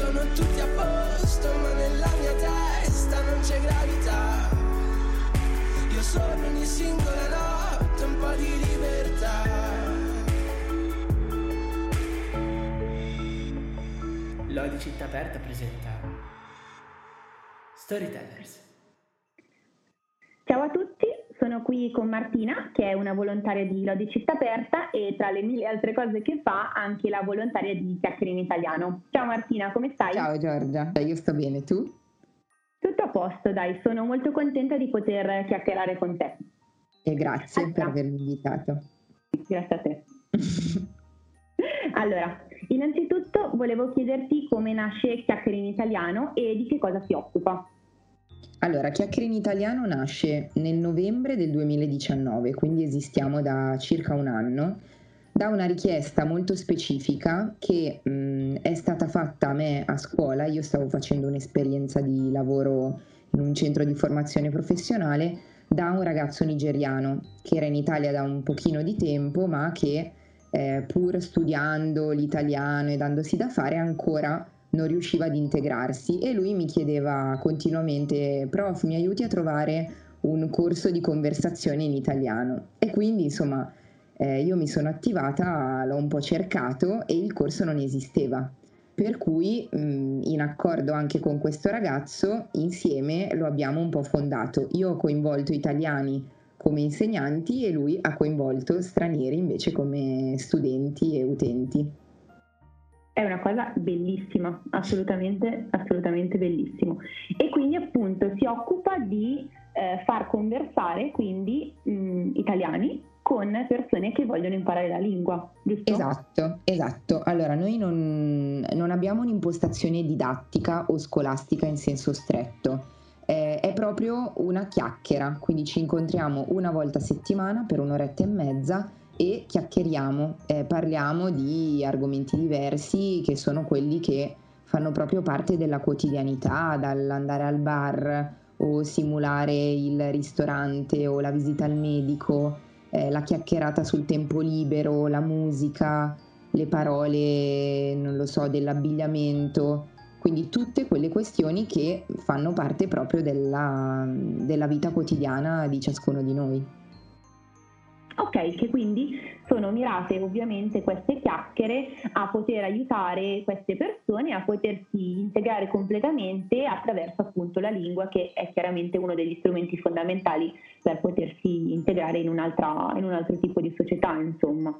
sono tutti a posto, ma nella mia testa non c'è gravità. Io sono ogni singola notte un po' di libertà. Lodi Città Aperta presenta Storytellers. Ciao a tutti, sono qui con Martina, che è una volontaria di Lodi Città Aperta e tra le mille altre cose che fa anche la volontaria di Chiacchiere in Italiano. Ciao Martina, come stai? Ciao Giorgia, io sto bene, tu? Tutto a posto, dai, sono molto contenta di poter chiacchierare con te. E grazie allora. per avermi invitato. Grazie a te. allora, innanzitutto volevo chiederti come nasce Chiacchiere in Italiano e di che cosa si occupa. Allora, Chiacchiere in Italiano nasce nel novembre del 2019, quindi esistiamo da circa un anno, da una richiesta molto specifica che mh, è stata fatta a me a scuola. Io stavo facendo un'esperienza di lavoro in un centro di formazione professionale da un ragazzo nigeriano che era in Italia da un pochino di tempo, ma che eh, pur studiando l'italiano e dandosi da fare ancora non riusciva ad integrarsi e lui mi chiedeva continuamente, prof, mi aiuti a trovare un corso di conversazione in italiano. E quindi, insomma, eh, io mi sono attivata, l'ho un po' cercato e il corso non esisteva. Per cui, mh, in accordo anche con questo ragazzo, insieme lo abbiamo un po' fondato. Io ho coinvolto italiani come insegnanti e lui ha coinvolto stranieri invece come studenti e utenti è una cosa bellissima, assolutamente, assolutamente bellissimo. E quindi appunto si occupa di eh, far conversare quindi mh, italiani con persone che vogliono imparare la lingua, giusto? Esatto, esatto. Allora, noi non, non abbiamo un'impostazione didattica o scolastica in senso stretto. Eh, è proprio una chiacchiera, quindi ci incontriamo una volta a settimana per un'oretta e mezza e chiacchieriamo, eh, parliamo di argomenti diversi che sono quelli che fanno proprio parte della quotidianità, dall'andare al bar o simulare il ristorante o la visita al medico, eh, la chiacchierata sul tempo libero, la musica, le parole, non lo so, dell'abbigliamento, quindi tutte quelle questioni che fanno parte proprio della, della vita quotidiana di ciascuno di noi. Ok, che quindi sono mirate ovviamente queste chiacchiere a poter aiutare queste persone a potersi integrare completamente attraverso appunto la lingua che è chiaramente uno degli strumenti fondamentali per potersi integrare in, in un altro tipo di società, insomma.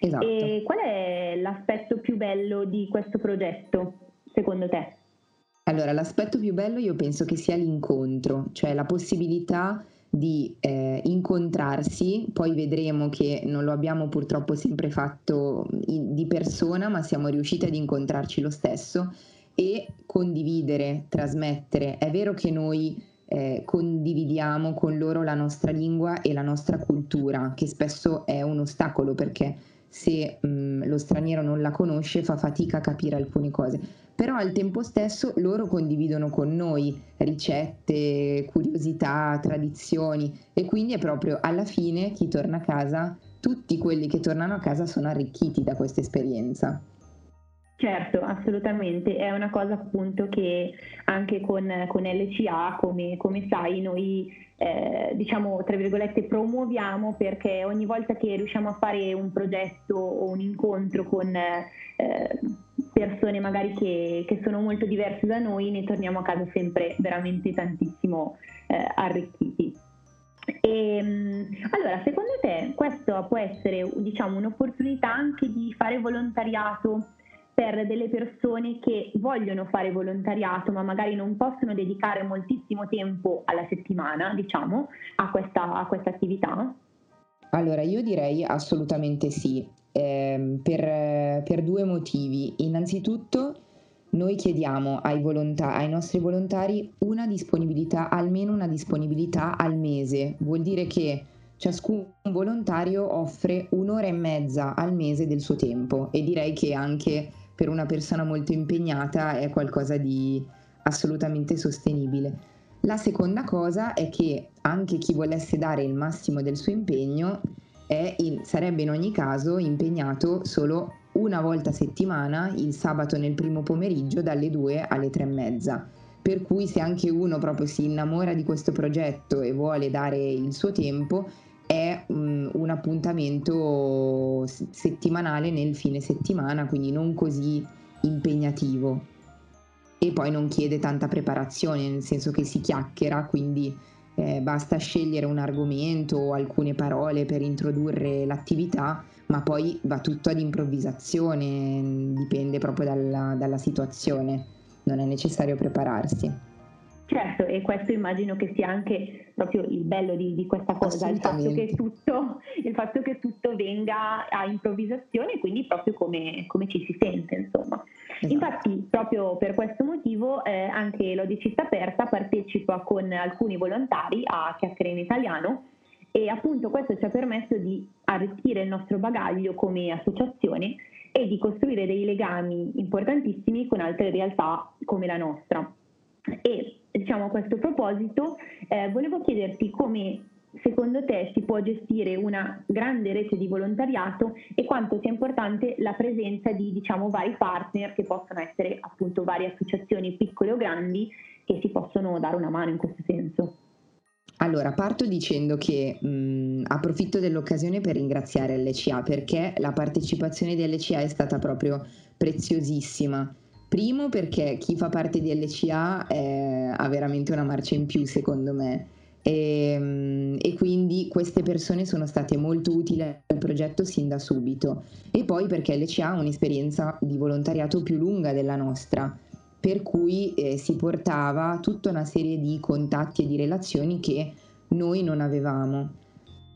Esatto. E qual è l'aspetto più bello di questo progetto, secondo te? Allora, l'aspetto più bello io penso che sia l'incontro, cioè la possibilità di eh, incontrarsi, poi vedremo che non lo abbiamo purtroppo sempre fatto in, di persona, ma siamo riusciti ad incontrarci lo stesso e condividere, trasmettere. È vero che noi eh, condividiamo con loro la nostra lingua e la nostra cultura, che spesso è un ostacolo perché se mh, lo straniero non la conosce fa fatica a capire alcune cose però al tempo stesso loro condividono con noi ricette, curiosità, tradizioni e quindi è proprio alla fine chi torna a casa, tutti quelli che tornano a casa sono arricchiti da questa esperienza. Certo, assolutamente, è una cosa appunto che anche con, con LCA, come, come, sai, noi eh, diciamo tra virgolette promuoviamo perché ogni volta che riusciamo a fare un progetto o un incontro con eh, persone magari che, che, sono molto diverse da noi, ne torniamo a casa sempre veramente tantissimo eh, arricchiti. E, ehm, allora, secondo te questo può essere diciamo, un'opportunità anche di fare volontariato per delle persone che vogliono fare volontariato ma magari non possono dedicare moltissimo tempo alla settimana, diciamo, a questa, a questa attività? Allora, io direi assolutamente sì, eh, per, per, due motivi. Innanzitutto, noi chiediamo ai, volonta- ai nostri volontari una disponibilità, almeno una disponibilità al mese. Vuol dire che ciascun volontario offre un'ora e mezza al mese del suo tempo e direi che anche per una persona molto impegnata è qualcosa di assolutamente sostenibile. La seconda cosa è che anche chi volesse dare il massimo del suo impegno in, sarebbe in ogni caso impegnato solo una volta a settimana, il sabato nel primo pomeriggio dalle 2 alle 3 e mezza. Per cui se anche uno proprio si innamora di questo progetto e vuole dare il suo tempo, è um, un appuntamento settimanale nel fine settimana, quindi non così impegnativo. E poi non chiede tanta preparazione, nel senso che si chiacchiera, quindi eh, basta scegliere un argomento o alcune parole per introdurre l'attività, ma poi va tutto ad improvvisazione, dipende proprio dalla, dalla situazione, non è necessario prepararsi. Certo, e questo immagino che sia anche proprio il bello di, di questa cosa, il fatto, tutto, il fatto, che tutto, venga a improvvisazione, quindi proprio come, come ci si sente, insomma. Esatto. Infatti, proprio per questo motivo, eh, anche l'Odicista Aperta partecipa con alcuni volontari a Chiacchiere in Italiano e appunto questo ci ha permesso di arricchire il nostro bagaglio come associazione e di costruire dei legami importantissimi con altre realtà come la nostra. E diciamo a questo proposito eh, volevo chiederti come secondo te si può gestire una grande rete di volontariato e quanto sia importante la presenza di diciamo, vari partner che possono essere appunto varie associazioni piccole o grandi che si possono dare una mano in questo senso. Allora, parto dicendo che mh, approfitto dell'occasione per ringraziare LCA perché la partecipazione di LCA è stata proprio preziosissima Primo perché chi fa parte di LCA è, ha veramente una marcia in più secondo me e, ehm, e, quindi queste persone sono state molto utili al progetto sin da subito e poi perché LCA ha un'esperienza di volontariato più lunga della nostra per cui eh, si portava tutta una serie di contatti e di relazioni che noi non avevamo.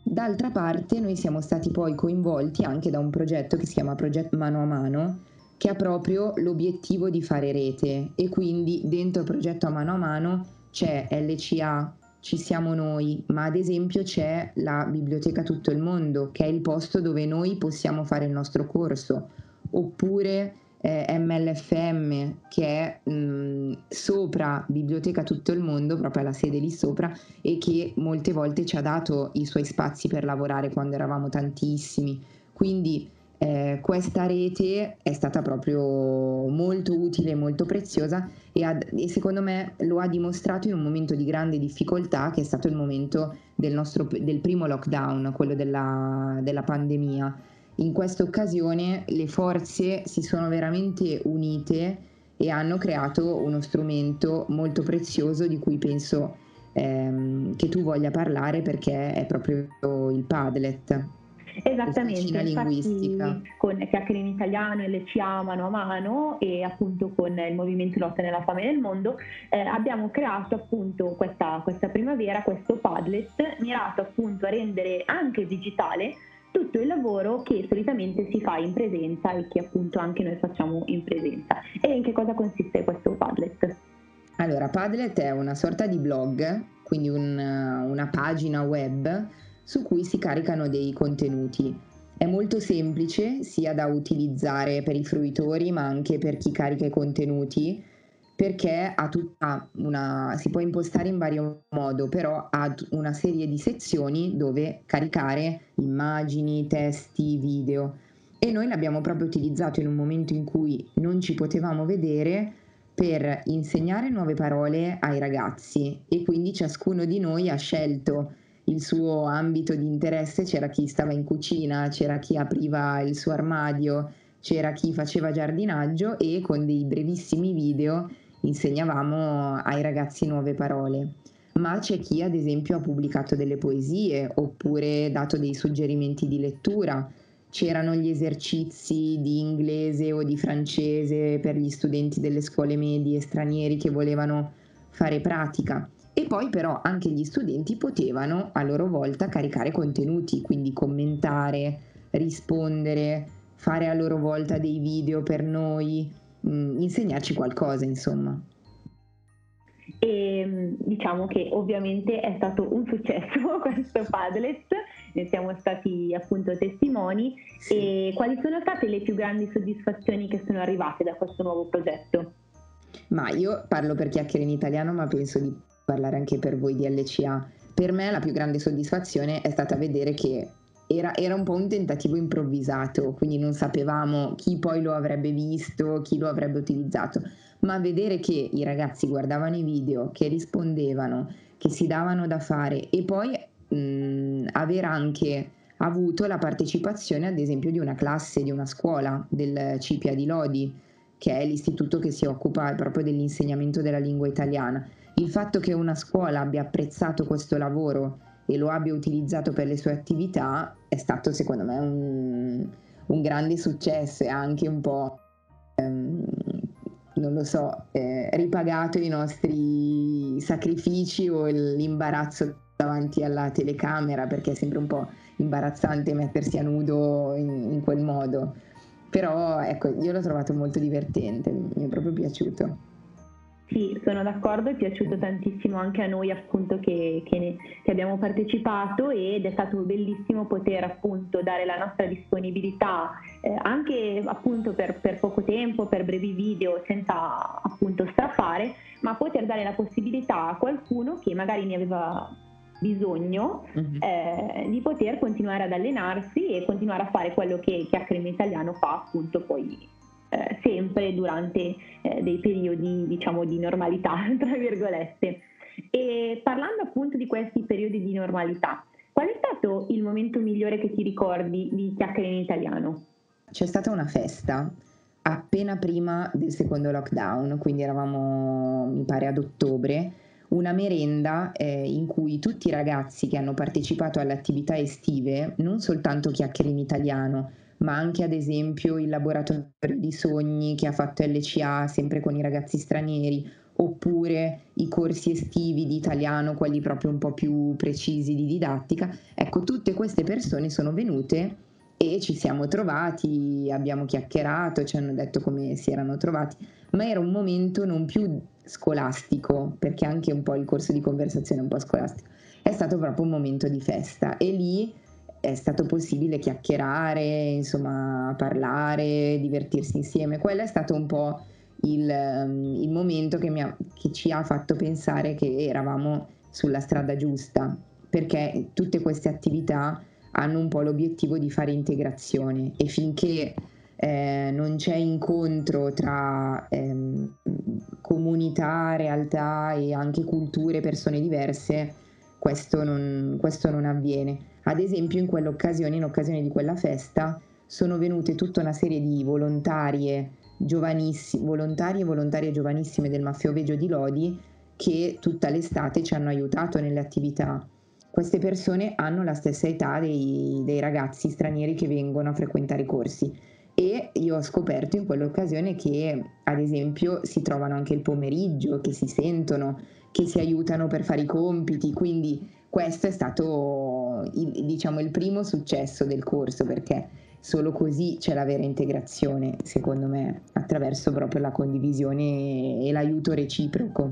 D'altra parte noi siamo stati poi coinvolti anche da un progetto che si chiama Progetto Mano a Mano che ha proprio l'obiettivo di fare rete e quindi dentro il progetto a mano a mano c'è LCA, ci siamo noi, ma ad esempio c'è la Biblioteca Tutto il Mondo, che è il posto dove noi possiamo fare il nostro corso, oppure eh, MLFM, che è mh, sopra Biblioteca Tutto il Mondo, proprio alla sede lì sopra, e che molte volte ci ha dato i suoi spazi per lavorare quando eravamo tantissimi. Quindi eh, questa rete è stata proprio molto utile, molto preziosa e, ad, e, secondo me lo ha dimostrato in un momento di grande difficoltà che è stato il momento del, nostro, del primo lockdown, quello della, della pandemia. In questa occasione le forze si sono veramente unite e hanno creato uno strumento molto prezioso di cui penso ehm, che tu voglia parlare perché è proprio il Padlet. Esattamente, infatti con Chiacchiere in Italiano e LCA mano a mano e appunto con il Movimento Lotta nella Fame nel Mondo eh, abbiamo creato appunto questa, questa primavera questo Padlet mirato appunto a rendere anche digitale tutto il lavoro che solitamente si fa in presenza e che appunto anche noi facciamo in presenza. E in che cosa consiste questo Padlet? Allora, Padlet è una sorta di blog, quindi un, una pagina web su cui si caricano dei contenuti. È molto semplice sia da utilizzare per i fruitori ma anche per chi carica i contenuti perché una, si può impostare in vario modo, però ha una serie di sezioni dove caricare immagini, testi, video. E noi l'abbiamo proprio utilizzato in un momento in cui non ci potevamo vedere per insegnare nuove parole ai ragazzi e quindi ciascuno di noi ha scelto il suo ambito di interesse, c'era chi stava in cucina, c'era chi apriva il suo armadio, c'era chi faceva giardinaggio e con dei brevissimi video insegnavamo ai ragazzi nuove parole. Ma c'è chi ad esempio ha pubblicato delle poesie oppure dato dei suggerimenti di lettura. C'erano gli esercizi di inglese o di francese per gli studenti delle scuole medie stranieri che volevano fare pratica. E poi però anche gli studenti potevano a loro volta caricare contenuti, quindi commentare, rispondere, fare a loro volta dei video per noi, mh, mm, insegnarci qualcosa, insomma. E diciamo che ovviamente è stato un successo questo Padlet, ne siamo stati appunto testimoni. Sì. E quali sono state le più grandi soddisfazioni che sono arrivate da questo nuovo progetto? Ma io parlo per chiacchiere in italiano, ma penso di parlare anche per voi di LCA. Per me la più grande soddisfazione è stata vedere che era, era, un po' un tentativo improvvisato, quindi non sapevamo chi poi lo avrebbe visto, chi lo avrebbe utilizzato, ma vedere che i ragazzi guardavano i video, che rispondevano, che si davano da fare e poi mh, aver anche avuto la partecipazione ad esempio di una classe, di una scuola del CIPIA di Lodi, che è l'istituto che si occupa proprio dell'insegnamento della lingua italiana. Il fatto che una scuola abbia apprezzato questo lavoro e lo abbia utilizzato per le sue attività è stato secondo me un, un grande successo e anche un po', ehm, non lo so, eh, ripagato i nostri sacrifici o l'imbarazzo davanti alla telecamera perché è sempre un po' imbarazzante mettersi a nudo in, in quel modo. Però ecco, io l'ho trovato molto divertente, mi è proprio piaciuto. Sì, sono d'accordo, è piaciuto tantissimo anche a noi appunto che, che, ne, che, abbiamo partecipato ed è stato bellissimo poter appunto dare la nostra disponibilità eh, anche appunto per, per, poco tempo, per brevi video senza appunto strappare, ma poter dare la possibilità a qualcuno che magari ne aveva bisogno uh-huh. eh, di poter continuare ad allenarsi e continuare a fare quello che Chiacchiere Italiano fa appunto poi eh, sempre durante eh, dei periodi diciamo di normalità tra virgolette e parlando appunto di questi periodi di normalità qual è stato il momento migliore che ti ricordi di Chiacchiere in Italiano? C'è stata una festa appena prima del secondo lockdown quindi eravamo mi pare ad ottobre una merenda eh, in cui tutti i ragazzi che hanno partecipato alle attività estive, non soltanto chiacchiere in italiano, ma anche ad esempio il laboratorio di sogni che ha fatto LCA sempre con i ragazzi stranieri, oppure i corsi estivi di italiano, quelli proprio un po' più precisi di didattica. Ecco, tutte queste persone sono venute e ci siamo trovati, abbiamo chiacchierato, ci hanno detto come si erano trovati, ma era un momento non più scolastico, perché anche un po' il corso di conversazione è un po' scolastico, è stato proprio un momento di festa e lì è stato possibile chiacchierare, insomma, parlare, divertirsi insieme. Quello è stato un po' il, il momento che, ha, che ci ha fatto pensare che eravamo sulla strada giusta, perché tutte queste attività hanno un po' l'obiettivo di fare integrazione e finché eh, non c'è incontro tra ehm, comunità, realtà e anche culture, persone diverse, questo non, questo non avviene. Ad esempio in quell'occasione, in occasione di quella festa, sono venute tutta una serie di volontarie giovanissime, volontarie e volontarie giovanissime del Maffioveggio di Lodi che tutta l'estate ci hanno aiutato nelle attività queste persone hanno la stessa età dei, dei ragazzi stranieri che vengono a frequentare i corsi e io ho scoperto in quell'occasione che ad esempio si trovano anche il pomeriggio, che si sentono, che si aiutano per fare i compiti, quindi questo è stato il, diciamo il primo successo del corso perché solo così c'è la vera integrazione, secondo me, attraverso proprio la condivisione e l'aiuto reciproco.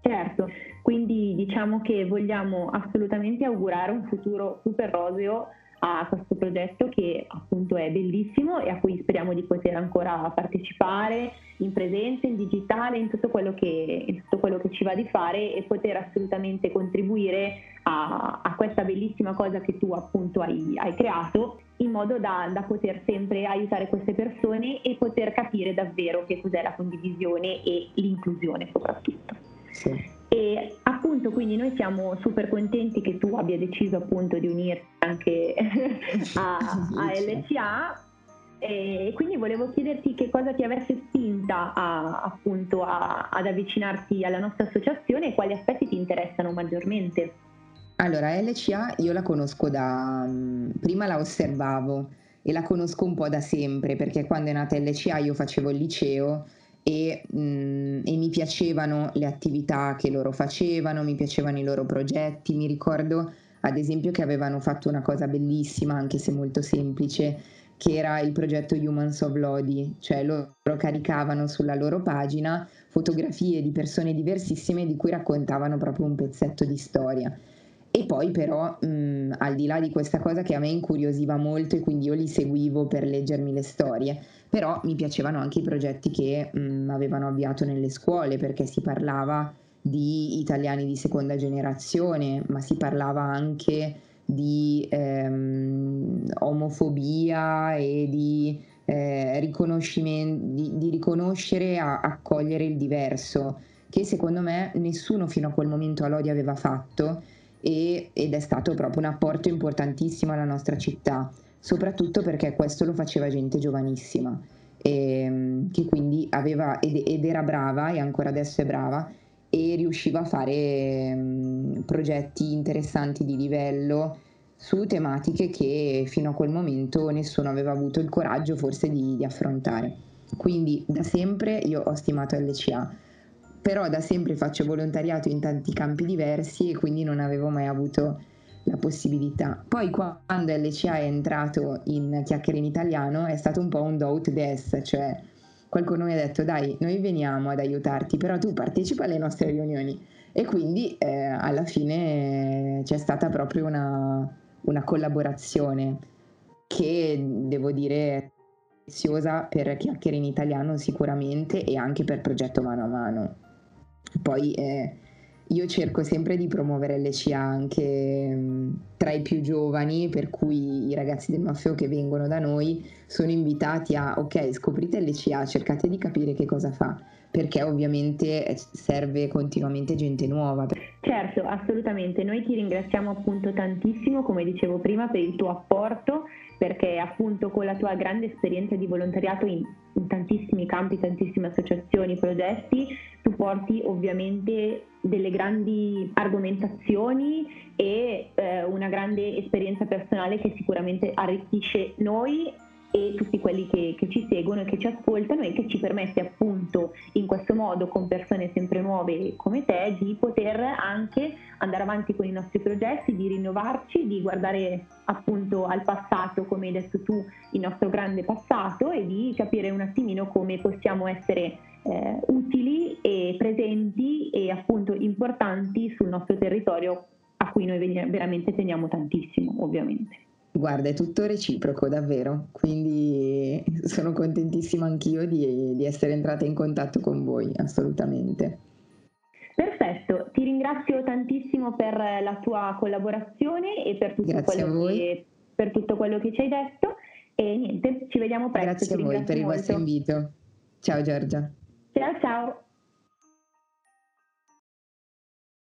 Certo, quindi diciamo che vogliamo assolutamente augurare un futuro super roseo a questo progetto che appunto è bellissimo e a cui speriamo di poter ancora partecipare in presenza, in digitale, in tutto quello che, tutto quello che ci va di fare e poter assolutamente contribuire a, a questa bellissima cosa che tu appunto hai, hai creato in modo da, da, poter sempre aiutare queste persone e poter capire davvero che cos'è la condivisione e l'inclusione soprattutto. Sì. E appunto quindi noi siamo super contenti che tu abbia deciso appunto di unirti anche a, a LCA e quindi volevo chiederti che cosa ti avesse spinta a, appunto a, ad avvicinarti alla nostra associazione e quali aspetti ti interessano maggiormente. Allora, LCA io la conosco da... Mm, prima la osservavo e la conosco un po' da sempre perché quando è nata LCA io facevo il liceo e, mh, mm, e, mi piacevano le attività che loro facevano, mi piacevano i loro progetti, mi ricordo ad esempio che avevano fatto una cosa bellissima, anche se molto semplice, che era il progetto Humans of Lodi, cioè loro caricavano sulla loro pagina fotografie di persone diversissime di cui raccontavano proprio un pezzetto di storia. E poi però, mh, al di là di questa cosa che a me incuriosiva molto e quindi io li seguivo per leggermi le storie, però mi piacevano anche i progetti che mh, avevano avviato nelle scuole perché si parlava di italiani di seconda generazione, ma si parlava anche di ehm, omofobia e di, eh, di, di riconoscere e accogliere il diverso, che secondo me nessuno fino a quel momento a Lodi aveva fatto e, ed è stato proprio un apporto importantissimo alla nostra città, soprattutto perché questo lo faceva gente giovanissima, e, ehm, che quindi aveva ed, ed era brava e ancora adesso è brava e riusciva a fare um, progetti interessanti di livello su tematiche che fino a quel momento nessuno aveva avuto il coraggio forse di, di affrontare. Quindi da sempre io ho stimato LCA, però da sempre faccio volontariato in tanti campi diversi e quindi non avevo mai avuto la possibilità. Poi quando LCA è entrato in Chiacchiere in Italiano è stato un po' un do ut des, cioè qualcuno mi ha detto dai, noi veniamo ad aiutarti, però tu partecipa alle nostre riunioni. E quindi eh, alla fine c'è stata proprio una, una collaborazione che devo dire preziosa per chiacchiere in italiano sicuramente e anche per progetto mano a mano. Poi eh, io cerco sempre di promuovere l'ECA anche mh, tra i più giovani, per cui i ragazzi del Maffeo che vengono da noi sono invitati a, ok, scoprite l'ECA, cercate di capire che cosa fa, perché ovviamente eh, serve continuamente gente nuova. Certo, assolutamente. Noi ti ringraziamo appunto tantissimo, come dicevo prima, per il tuo apporto perché appunto con la tua grande esperienza di volontariato in, in tantissimi campi, tantissime associazioni, progetti, tu porti ovviamente delle grandi argomentazioni e eh, una grande esperienza personale che sicuramente arricchisce noi e tutti quelli che, che, ci seguono e che ci ascoltano e che ci permette appunto in questo modo con persone sempre nuove come te di poter anche andare avanti con i nostri progetti, di rinnovarci, di guardare appunto al passato come hai detto tu, il nostro grande passato e di capire un attimino come possiamo essere eh, utili e presenti e appunto importanti sul nostro territorio a cui noi veramente teniamo tantissimo ovviamente. Guarda, è tutto reciproco, davvero, quindi sono contentissima anch'io di, di essere entrata in contatto con voi, assolutamente. Perfetto, ti ringrazio tantissimo per la tua collaborazione e per tutto, quello che, per tutto quello che ci hai detto e niente, ci vediamo presto. Grazie a voi per il vostro invito. Ciao Giorgia. Ciao ciao.